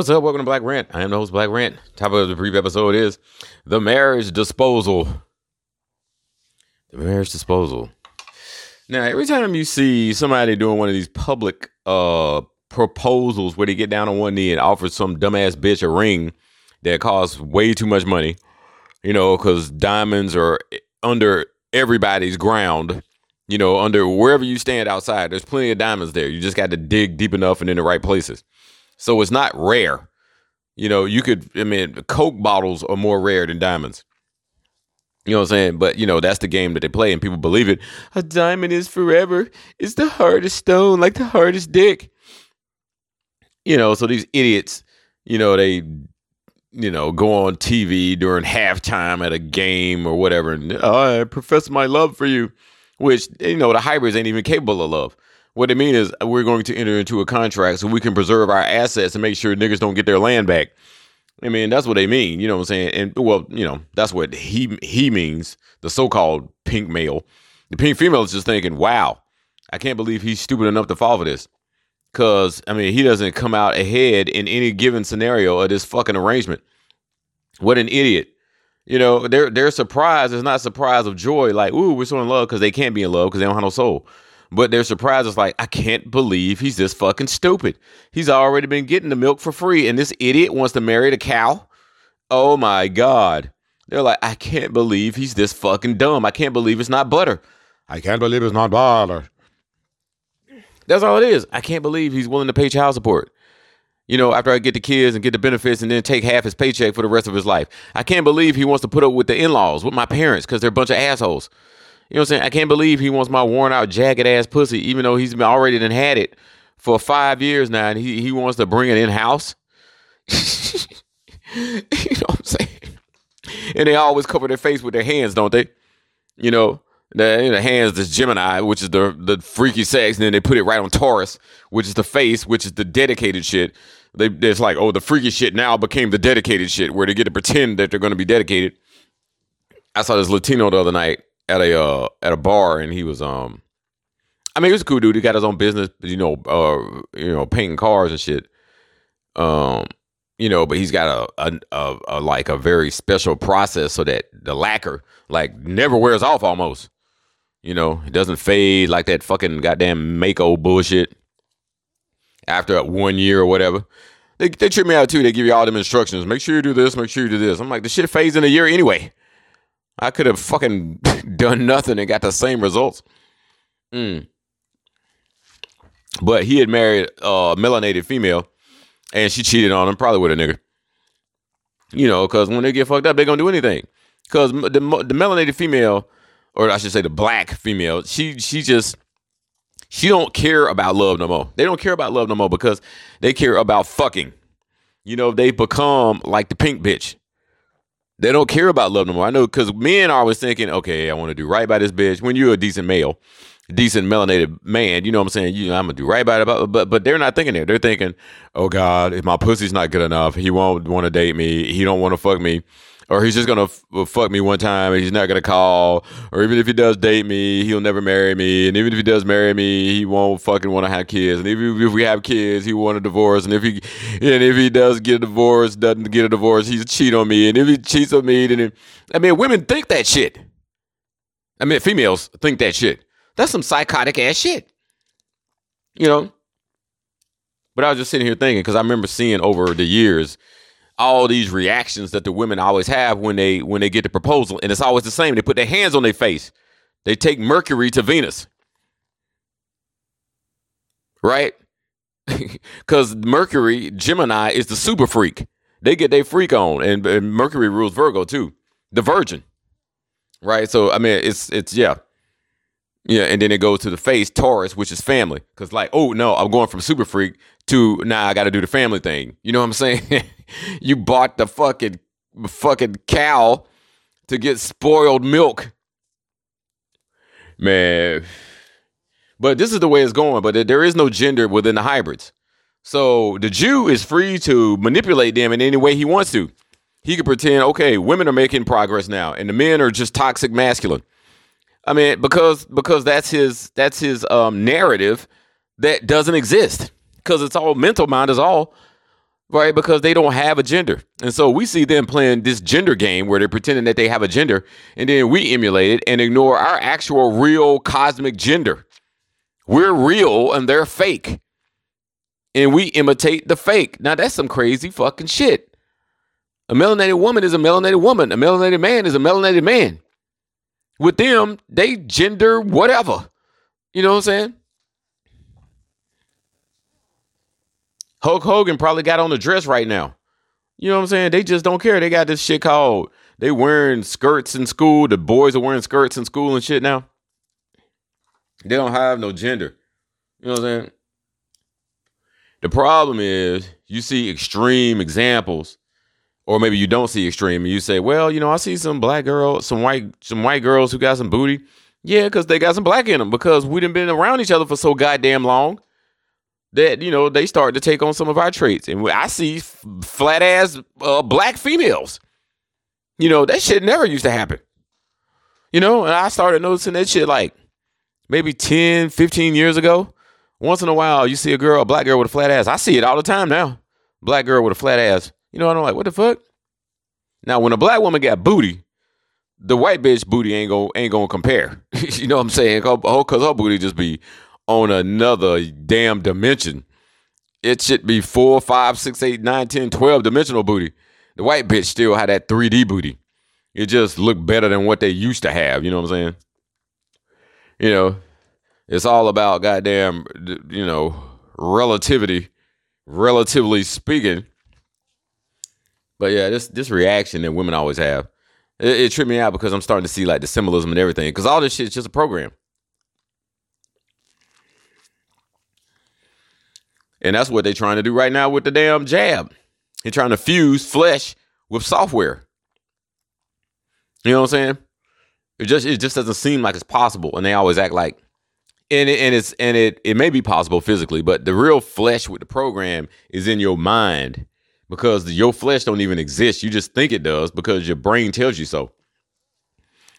What's up? Welcome to Black Rant. I am the host, Black Rant. Top of the brief episode is the marriage disposal. The marriage disposal. Now, every time you see somebody doing one of these public uh proposals where they get down on one knee and offer some dumbass bitch a ring that costs way too much money, you know, because diamonds are under everybody's ground, you know, under wherever you stand outside, there's plenty of diamonds there. You just got to dig deep enough and in the right places. So it's not rare. You know, you could, I mean, Coke bottles are more rare than diamonds. You know what I'm saying? But, you know, that's the game that they play and people believe it. A diamond is forever. It's the hardest stone, like the hardest dick. You know, so these idiots, you know, they, you know, go on TV during halftime at a game or whatever and oh, I profess my love for you, which, you know, the hybrids ain't even capable of love. What they mean is uh, we're going to enter into a contract so we can preserve our assets and make sure niggas don't get their land back. I mean, that's what they mean. You know what I'm saying? And well, you know, that's what he he means. The so-called pink male, the pink female is just thinking, "Wow, I can't believe he's stupid enough to fall for this." Cause I mean, he doesn't come out ahead in any given scenario of this fucking arrangement. What an idiot! You know, their their surprise is not surprise of joy, like, "Ooh, we're so in love," because they can't be in love because they don't have no soul. But their surprise is like, I can't believe he's this fucking stupid. He's already been getting the milk for free, and this idiot wants to marry the cow. Oh my God. They're like, I can't believe he's this fucking dumb. I can't believe it's not butter. I can't believe it's not butter. That's all it is. I can't believe he's willing to pay child support. You know, after I get the kids and get the benefits and then take half his paycheck for the rest of his life. I can't believe he wants to put up with the in laws, with my parents, because they're a bunch of assholes. You know what I'm saying? I can't believe he wants my worn out, jagged ass pussy, even though he's already done had it for five years now, and he, he wants to bring it in house. you know what I'm saying? And they always cover their face with their hands, don't they? You know, the, the hands is Gemini, which is the the freaky sex, and then they put it right on Taurus, which is the face, which is the dedicated shit. They it's like, oh, the freaky shit now became the dedicated shit, where they get to pretend that they're going to be dedicated. I saw this Latino the other night at a uh, at a bar, and he was um, I mean, he was a cool dude. He got his own business, you know, uh, you know, painting cars and shit. Um, you know, but he's got a, a, a, a like a very special process so that the lacquer like never wears off almost. You know, it doesn't fade like that fucking goddamn Maaco bullshit. After one year or whatever, they they trip me out too. They give you all them instructions. Make sure you do this. Make sure you do this. I'm like, the shit fades in a year anyway. I could have fucking done nothing and got the same results. Mm. But he had married a melanated female, and she cheated on him, probably with a nigga. You know, because when they get fucked up, they gonna do anything. Because the the melanated female, or I should say the black female, she she just she don't care about love no more. They don't care about love no more because they care about fucking. You know, they become like the pink bitch. They don't care about love no more. I know because men are always thinking, okay, I want to do right by this bitch. When you're a decent male, decent melanated man, you know what I'm saying? You, I'm gonna do right by it. But but they're not thinking that. They're thinking, oh God, if my pussy's not good enough, he won't want to date me. He don't want to fuck me or he's just gonna f- uh, fuck me one time and he's not gonna call, or even if he does date me, he'll never marry me, and even if he does marry me, he won't fucking want to have kids, and if, if we have kids, he want a divorce, and if he and if he does get a divorce, doesn't get a divorce, he's cheat on me, and if he cheats on me, then it, I mean, women think that shit. I mean, females think that shit. That's some psychotic ass shit, you know. But I was just sitting here thinking because I remember seeing over the years all these reactions that the women always have when they when they get the proposal. And it's always the same. They put their hands on their face. They take mercury to venus. Right? Because mercury gemini is the super freak. They get their freak on. And, and mercury rules virgo too. The virgin. Right? So i mean it's it's yeah. Yeah, and then it goes to the face, Taurus, which is family. Cause like, oh no, I'm going from super freak to now I gotta do the family thing. You know what I'm saying? you bought the fucking fucking cow to get spoiled milk. Man. But this is the way it's going, but there is no gender within the hybrids. So the Jew is free to manipulate them in any way he wants to. He could pretend, okay, women are making progress now, and the men are just toxic masculine. I mean, because because that's his that's his um, narrative that doesn't exist because it's all mental mind is all right? Because they don't have a gender. And so we see them playing this gender game where they're pretending that they have a gender, and then we emulate it and ignore our actual real cosmic gender. We're real and they're fake. And we imitate the fake. Now that's some crazy fucking shit. A melanated woman is a melanated woman. A melanated man is a melanated man. With them, they gender whatever. You know what I'm saying? Hulk Hogan probably got on the dress right now. You know what I'm saying? They just don't care. They got this shit called they wearing skirts in school. The boys are wearing skirts in school and shit now. They don't have no gender. You know what I'm saying? The problem is you see extreme examples, or maybe you don't see extreme, and you say, "Well, you know, I see some black girls, some white, some white girls who got some booty." Yeah, because they got some black in them. Because we didn't been around each other for so goddamn long that you know they start to take on some of our traits, and I see f- flat ass uh, black females. You know that shit never used to happen. You know, and I started noticing that shit like maybe 10, 15 years ago. Once in a while, you see a girl, a black girl with a flat ass. I see it all the time now. Black girl with a flat ass. You know, I'm like, what the fuck? Now, when a black woman got booty, the white bitch booty ain't gonna ain't gonna compare. you know what I'm saying? Cause her booty just be on another damn dimension. It should be four, five, six, eight, nine, 10, 12 dimensional booty. The white bitch still had that 3D booty. It just looked better than what they used to have. You know what I'm saying? You know, it's all about goddamn, you know, relativity, relatively speaking. But yeah, this this reaction that women always have, it, it tripped me out because I'm starting to see like the symbolism and everything. Because all this shit is just a program. And that's what they're trying to do right now with the damn jab. They're trying to fuse flesh with software. You know what I'm saying? It just it just doesn't seem like it's possible, and they always act like, and it, and it's and it it may be possible physically, but the real flesh with the program is in your mind because your flesh don't even exist. You just think it does because your brain tells you so,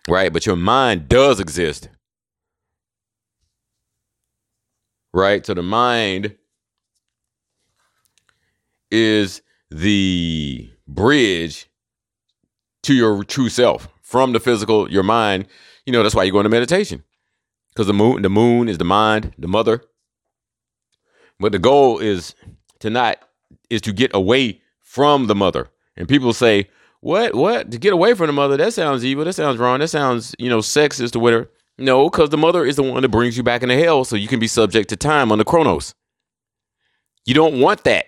right? But your mind does exist, right? So the mind is the bridge to your true self from the physical, your mind. You know, that's why you go into meditation. Because the moon, the moon is the mind, the mother. But the goal is to not is to get away from the mother. And people say, What? What? To get away from the mother, that sounds evil. That sounds wrong. That sounds, you know, sexist or whatever. No, because the mother is the one that brings you back into hell so you can be subject to time on the chronos. You don't want that.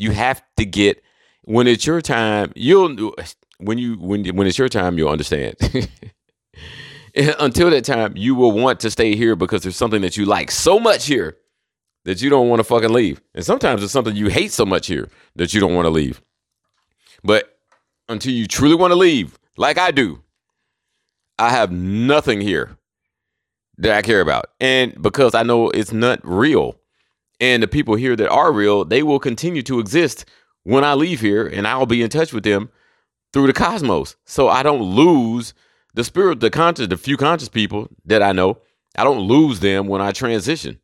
You have to get when it's your time. You'll when you when when it's your time, you'll understand. Until that time, you will want to stay here because there's something that you like so much here that you don't want to fucking leave. And sometimes it's something you hate so much here that you don't want to leave. But until you truly want to leave, like I do, I have nothing here that I care about. And because I know it's not real, and the people here that are real, they will continue to exist when I leave here and I'll be in touch with them through the cosmos. So I don't lose the spirit, the conscious, the few conscious people that I know, I don't lose them when I transition.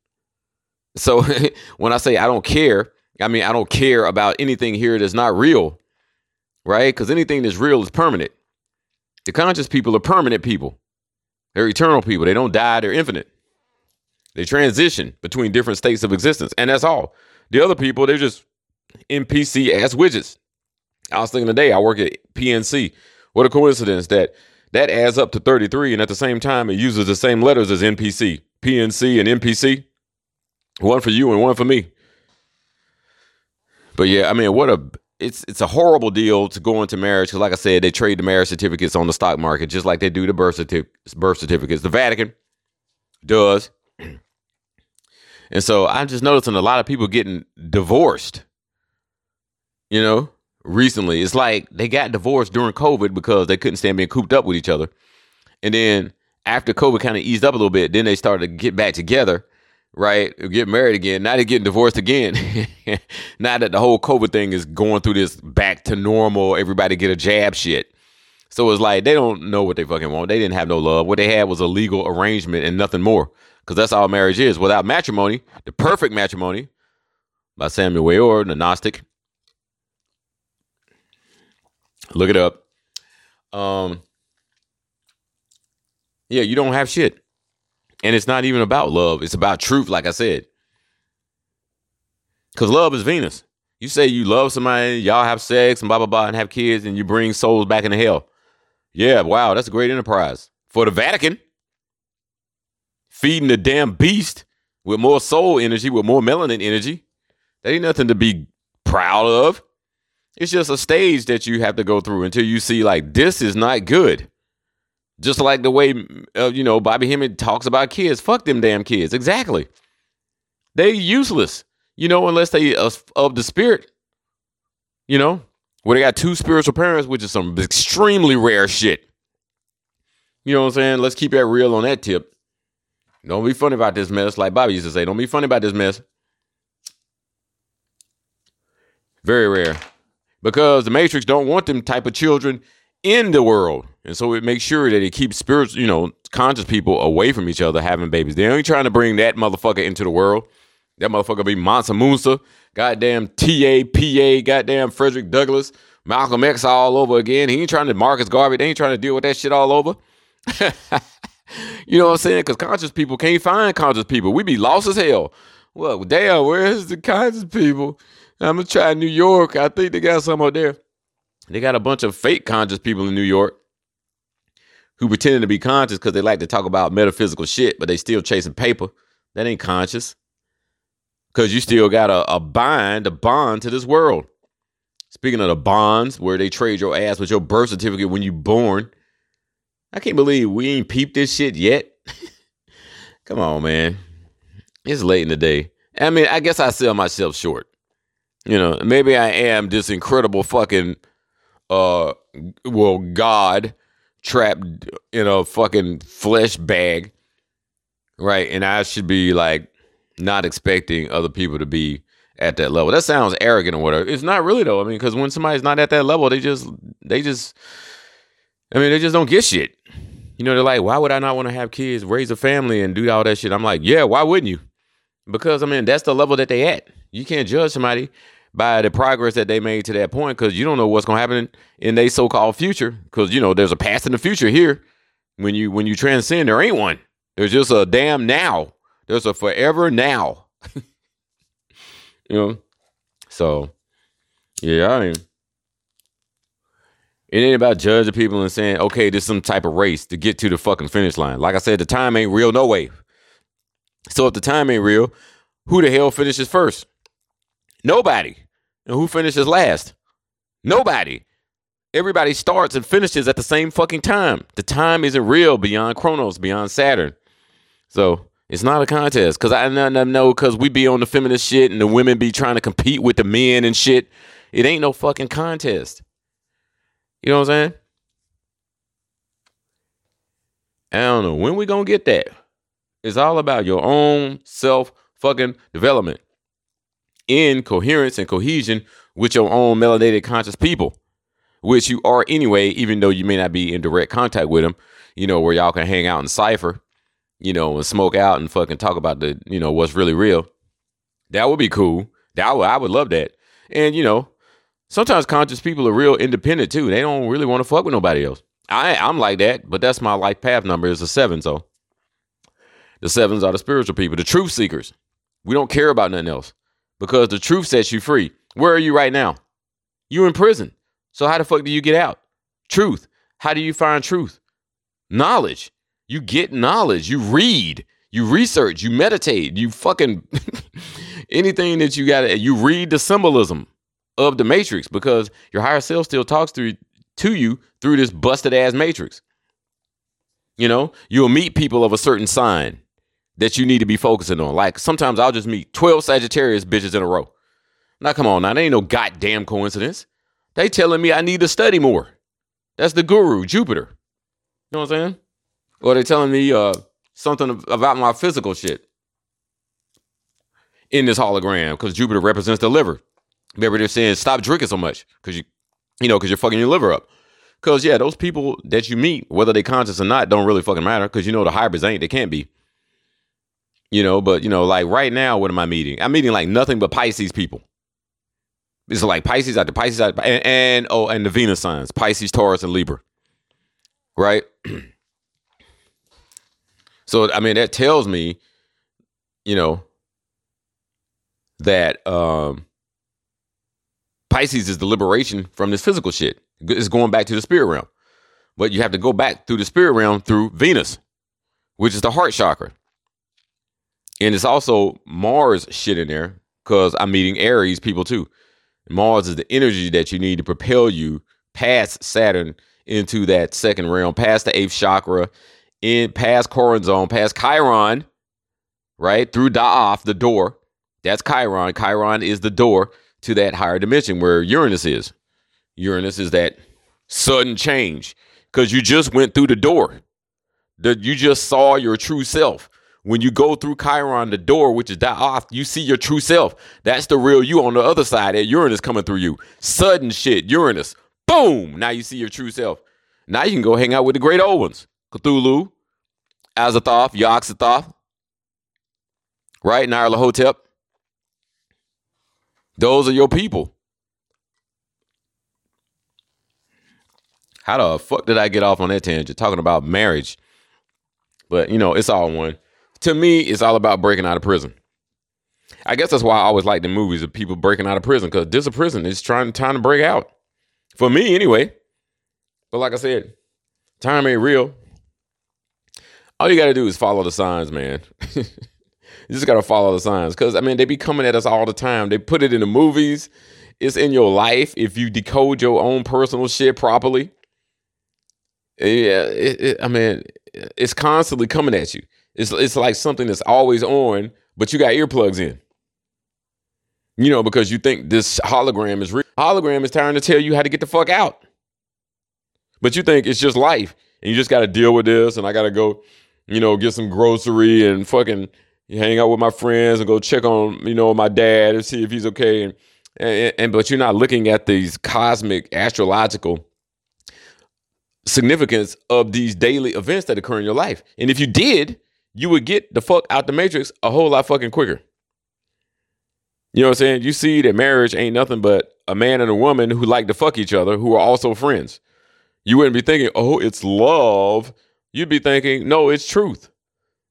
So when I say I don't care, I mean I don't care about anything here that's not real, right? Because anything that's real is permanent. The conscious people are permanent people. They're eternal people. They don't die, they're infinite. They transition between different states of existence, and that's all. The other people, they're just NPC ass widgets. I was thinking today, I work at PNC. What a coincidence that that adds up to 33, and at the same time, it uses the same letters as NPC, PNC, and NPC. One for you and one for me. But yeah, I mean, what a it's it's a horrible deal to go into marriage because, like I said, they trade the marriage certificates on the stock market just like they do the birth, certif- birth certificates. The Vatican does. And so I'm just noticing a lot of people getting divorced, you know, recently. It's like they got divorced during COVID because they couldn't stand being cooped up with each other. And then after COVID kind of eased up a little bit, then they started to get back together, right? Get married again. Now they're getting divorced again. now that the whole COVID thing is going through this back to normal, everybody get a jab shit. So it's like they don't know what they fucking want. They didn't have no love. What they had was a legal arrangement and nothing more because that's all marriage is. Without matrimony, the perfect matrimony by Samuel Weor, the Gnostic, Look it up. Um, yeah, you don't have shit. And it's not even about love. It's about truth, like I said. Because love is Venus. You say you love somebody, y'all have sex and blah, blah, blah, and have kids, and you bring souls back into hell. Yeah, wow, that's a great enterprise. For the Vatican, feeding the damn beast with more soul energy, with more melanin energy, that ain't nothing to be proud of. It's just a stage that you have to go through until you see, like, this is not good. Just like the way, uh, you know, Bobby Hemmitt talks about kids. Fuck them damn kids. Exactly. They useless, you know, unless they of the spirit, you know, where they got two spiritual parents, which is some extremely rare shit. You know what I'm saying? Let's keep that real on that tip. Don't be funny about this mess, like Bobby used to say. Don't be funny about this mess. Very rare. Because the Matrix don't want them type of children in the world. And so it makes sure that it keeps spiritual, you know, conscious people away from each other having babies. They ain't trying to bring that motherfucker into the world. That motherfucker be Mansa Musa, goddamn Tupac, goddamn Frederick Douglass, Malcolm X all over again. He ain't trying to Marcus Garvey. They ain't trying to deal with that shit all over. you know what I'm saying? Because conscious people can't find conscious people. We be lost as hell. Well, damn, where's the conscious people? I'm gonna try New York. I think they got some out there. They got a bunch of fake conscious people in New York who pretending to be conscious because they like to talk about metaphysical shit, but they still chasing paper. That ain't conscious. Because you still got a, a bind, a bond to this world. Speaking of the bonds where they trade your ass with your birth certificate when you born, I can't believe we ain't peeped this shit yet. Come on, man. It's late in the day. I mean, I guess I sell myself short. You know, maybe I am this incredible fucking uh well God trapped in a fucking flesh bag. Right? And I should be like not expecting other people to be at that level. That sounds arrogant or whatever. It's not really though. I mean, because when somebody's not at that level, they just they just I mean, they just don't get shit. You know, they're like, why would I not want to have kids, raise a family, and do all that shit? I'm like, yeah, why wouldn't you? Because I mean, that's the level that they at. You can't judge somebody by the progress that they made to that point because you don't know what's to happen in their so-called future because you know there's a past and a future here when you when you transcend there ain't one there's just a damn now there's a forever now you know so yeah i mean it ain't about judging people and saying okay there's some type of race to get to the fucking finish line like i said the time ain't real no way so if the time ain't real who the hell finishes first nobody and who finishes last? Nobody. Everybody starts and finishes at the same fucking time. The time isn't real beyond Chronos, beyond Saturn. So it's not a contest. Cause I know because we be on the feminist shit and the women be trying to compete with the men and shit. It ain't no fucking contest. You know what I'm saying? I don't know when we gonna get that. It's all about your own self fucking development in coherence and cohesion with your own melanated conscious people, which you are anyway, even though you may not be in direct contact with them, you know, where y'all can hang out and cipher, you know, and smoke out and fucking talk about the, you know, what's really real. That would be cool. That would, I would love that. And, you know, sometimes conscious people are real independent too. They don't really want to fuck with nobody else. I, I'm like that, but that's my life path number is a seven. So the sevens are the spiritual people, the truth seekers. We don't care about nothing else because the truth sets you free. Where are you right now? You in prison. So how the fuck do you get out? Truth. How do you find truth? Knowledge. You get knowledge. You read. You research. You meditate. You fucking anything that you got. You read the symbolism of the matrix because your higher self still talks through to you through this busted ass matrix. You know, you'll meet people of a certain sign that you need to be focusing on. Like sometimes I'll just meet 12 Sagittarius bitches in a row. Now come on, now that ain't no goddamn coincidence. They telling me I need to study more. That's the guru, Jupiter. You know what I'm saying? Or they telling me uh, something about my physical shit in this hologram because Jupiter represents the liver. Maybe they're saying stop drinking so much because you, you know, because you're fucking your liver up. Because yeah, those people that you meet, whether they conscious or not, don't really fucking matter. Because you know the hybrids ain't. They can't be. You know, but you know, like right now, what am I meeting? I'm meeting like nothing but Pisces people. It's like Pisces out the Pisces out, and, and oh, and the Venus signs: Pisces, Taurus, and Libra. Right. so I mean, that tells me, you know, that um Pisces is the liberation from this physical shit. It's going back to the spirit realm. But you have to go back through the spirit realm through Venus, which is the heart chakra. And it's also Mars shit in there because I'm meeting Aries people too. Mars is the energy that you need to propel you past Saturn into that second realm, past the eighth chakra, in past Corazon, past Chiron, right? Through Daath, the door. That's Chiron. Chiron is the door to that higher dimension where Uranus is. Uranus is that sudden change because you just went through the door. That you just saw your true self. When you go through Chiron, the door, which is off, you see your true self. That's the real you on the other side. That Uranus coming through you. Sudden shit, Uranus. Boom! Now you see your true self. Now you can go hang out with the great old ones. Cthulhu, Azathoth, Yog-Sothoth, right? Nyarlathotep. Those are your people. How the fuck did I get off on that tangent talking about marriage? But you know, it's all one. To me, it's all about breaking out of prison. I guess that's why I always like the movies of people breaking out of prison because this is a prison. It's trying time to break out. For me, anyway. But like I said, time ain't real. All you got to do is follow the signs, man. You just gotta follow the signs. Cause I mean, they be coming at us all the time. They put it in the movies. It's in your life if you decode your own personal shit properly. Yeah, it, it, I mean, it's constantly coming at you. It's it's like something that's always on, but you got earplugs in. You know, because you think this hologram is real. Hologram is trying to tell you how to get the fuck out. But you think it's just life, and you just got to deal with this. And I got to go, you know, get some grocery and fucking you hang out with my friends and go check on you know my dad and see if he's okay. And and, and but you're not looking at these cosmic astrological significance of these daily events that occur in your life. And if you did you would get the fuck out the matrix a whole lot fucking quicker. You know what i'm saying? You see that marriage ain't nothing but a man and a woman who like to fuck each other who are also friends. You wouldn't be thinking oh it's love. You'd be thinking no it's truth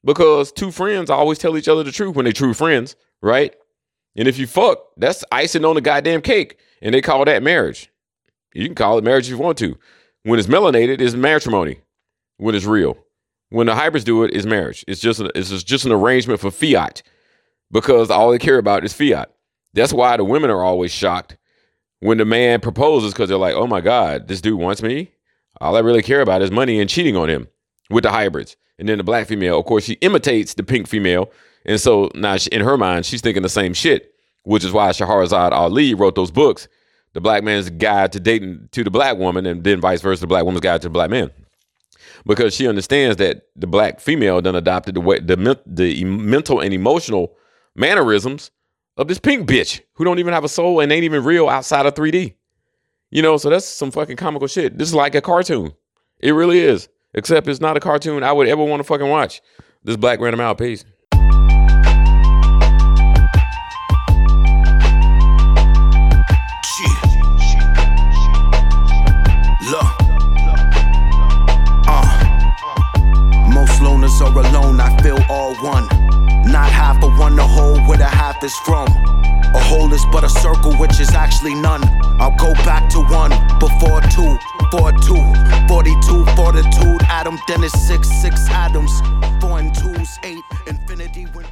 because two friends always tell each other the truth when they true friends, right? And if you fuck, that's icing on the goddamn cake, and they call that marriage. You can call it marriage if you want to. When it's melanated, it's matrimony. When it's real, when the hybrids do it, it's marriage. It's just a, it's just an arrangement for fiat, because all they care about is fiat. That's why the women are always shocked when the man proposes, because they're like, "Oh my god, this dude wants me." All I really care about is money and cheating on him with the hybrids. And then the black female, of course, she imitates the pink female. And so now she, in her mind, she's thinking the same shit, which is why Shahrazad Ali wrote those books, The Black Man's Guide to Dating to the Black Woman, and then vice versa, The Black Woman's Guide to the Black Man. Because she understands that the black female then adopted the way, the, the mental and emotional mannerisms of this pink bitch who don't even have a soul and ain't even real outside of 3D. You know, so that's some fucking comical shit. This is like a cartoon. It really is. Except it's not a cartoon I would ever want to fucking watch. This black random out. Peace. Uh. Are alone, I feel all one. Not half a one, the whole where the half is from is but a circle, which is actually none. I'll go back to one before two, four two, 42, fortitude, Adam Dennis, six, six atoms, four and twos, eight, infinity, when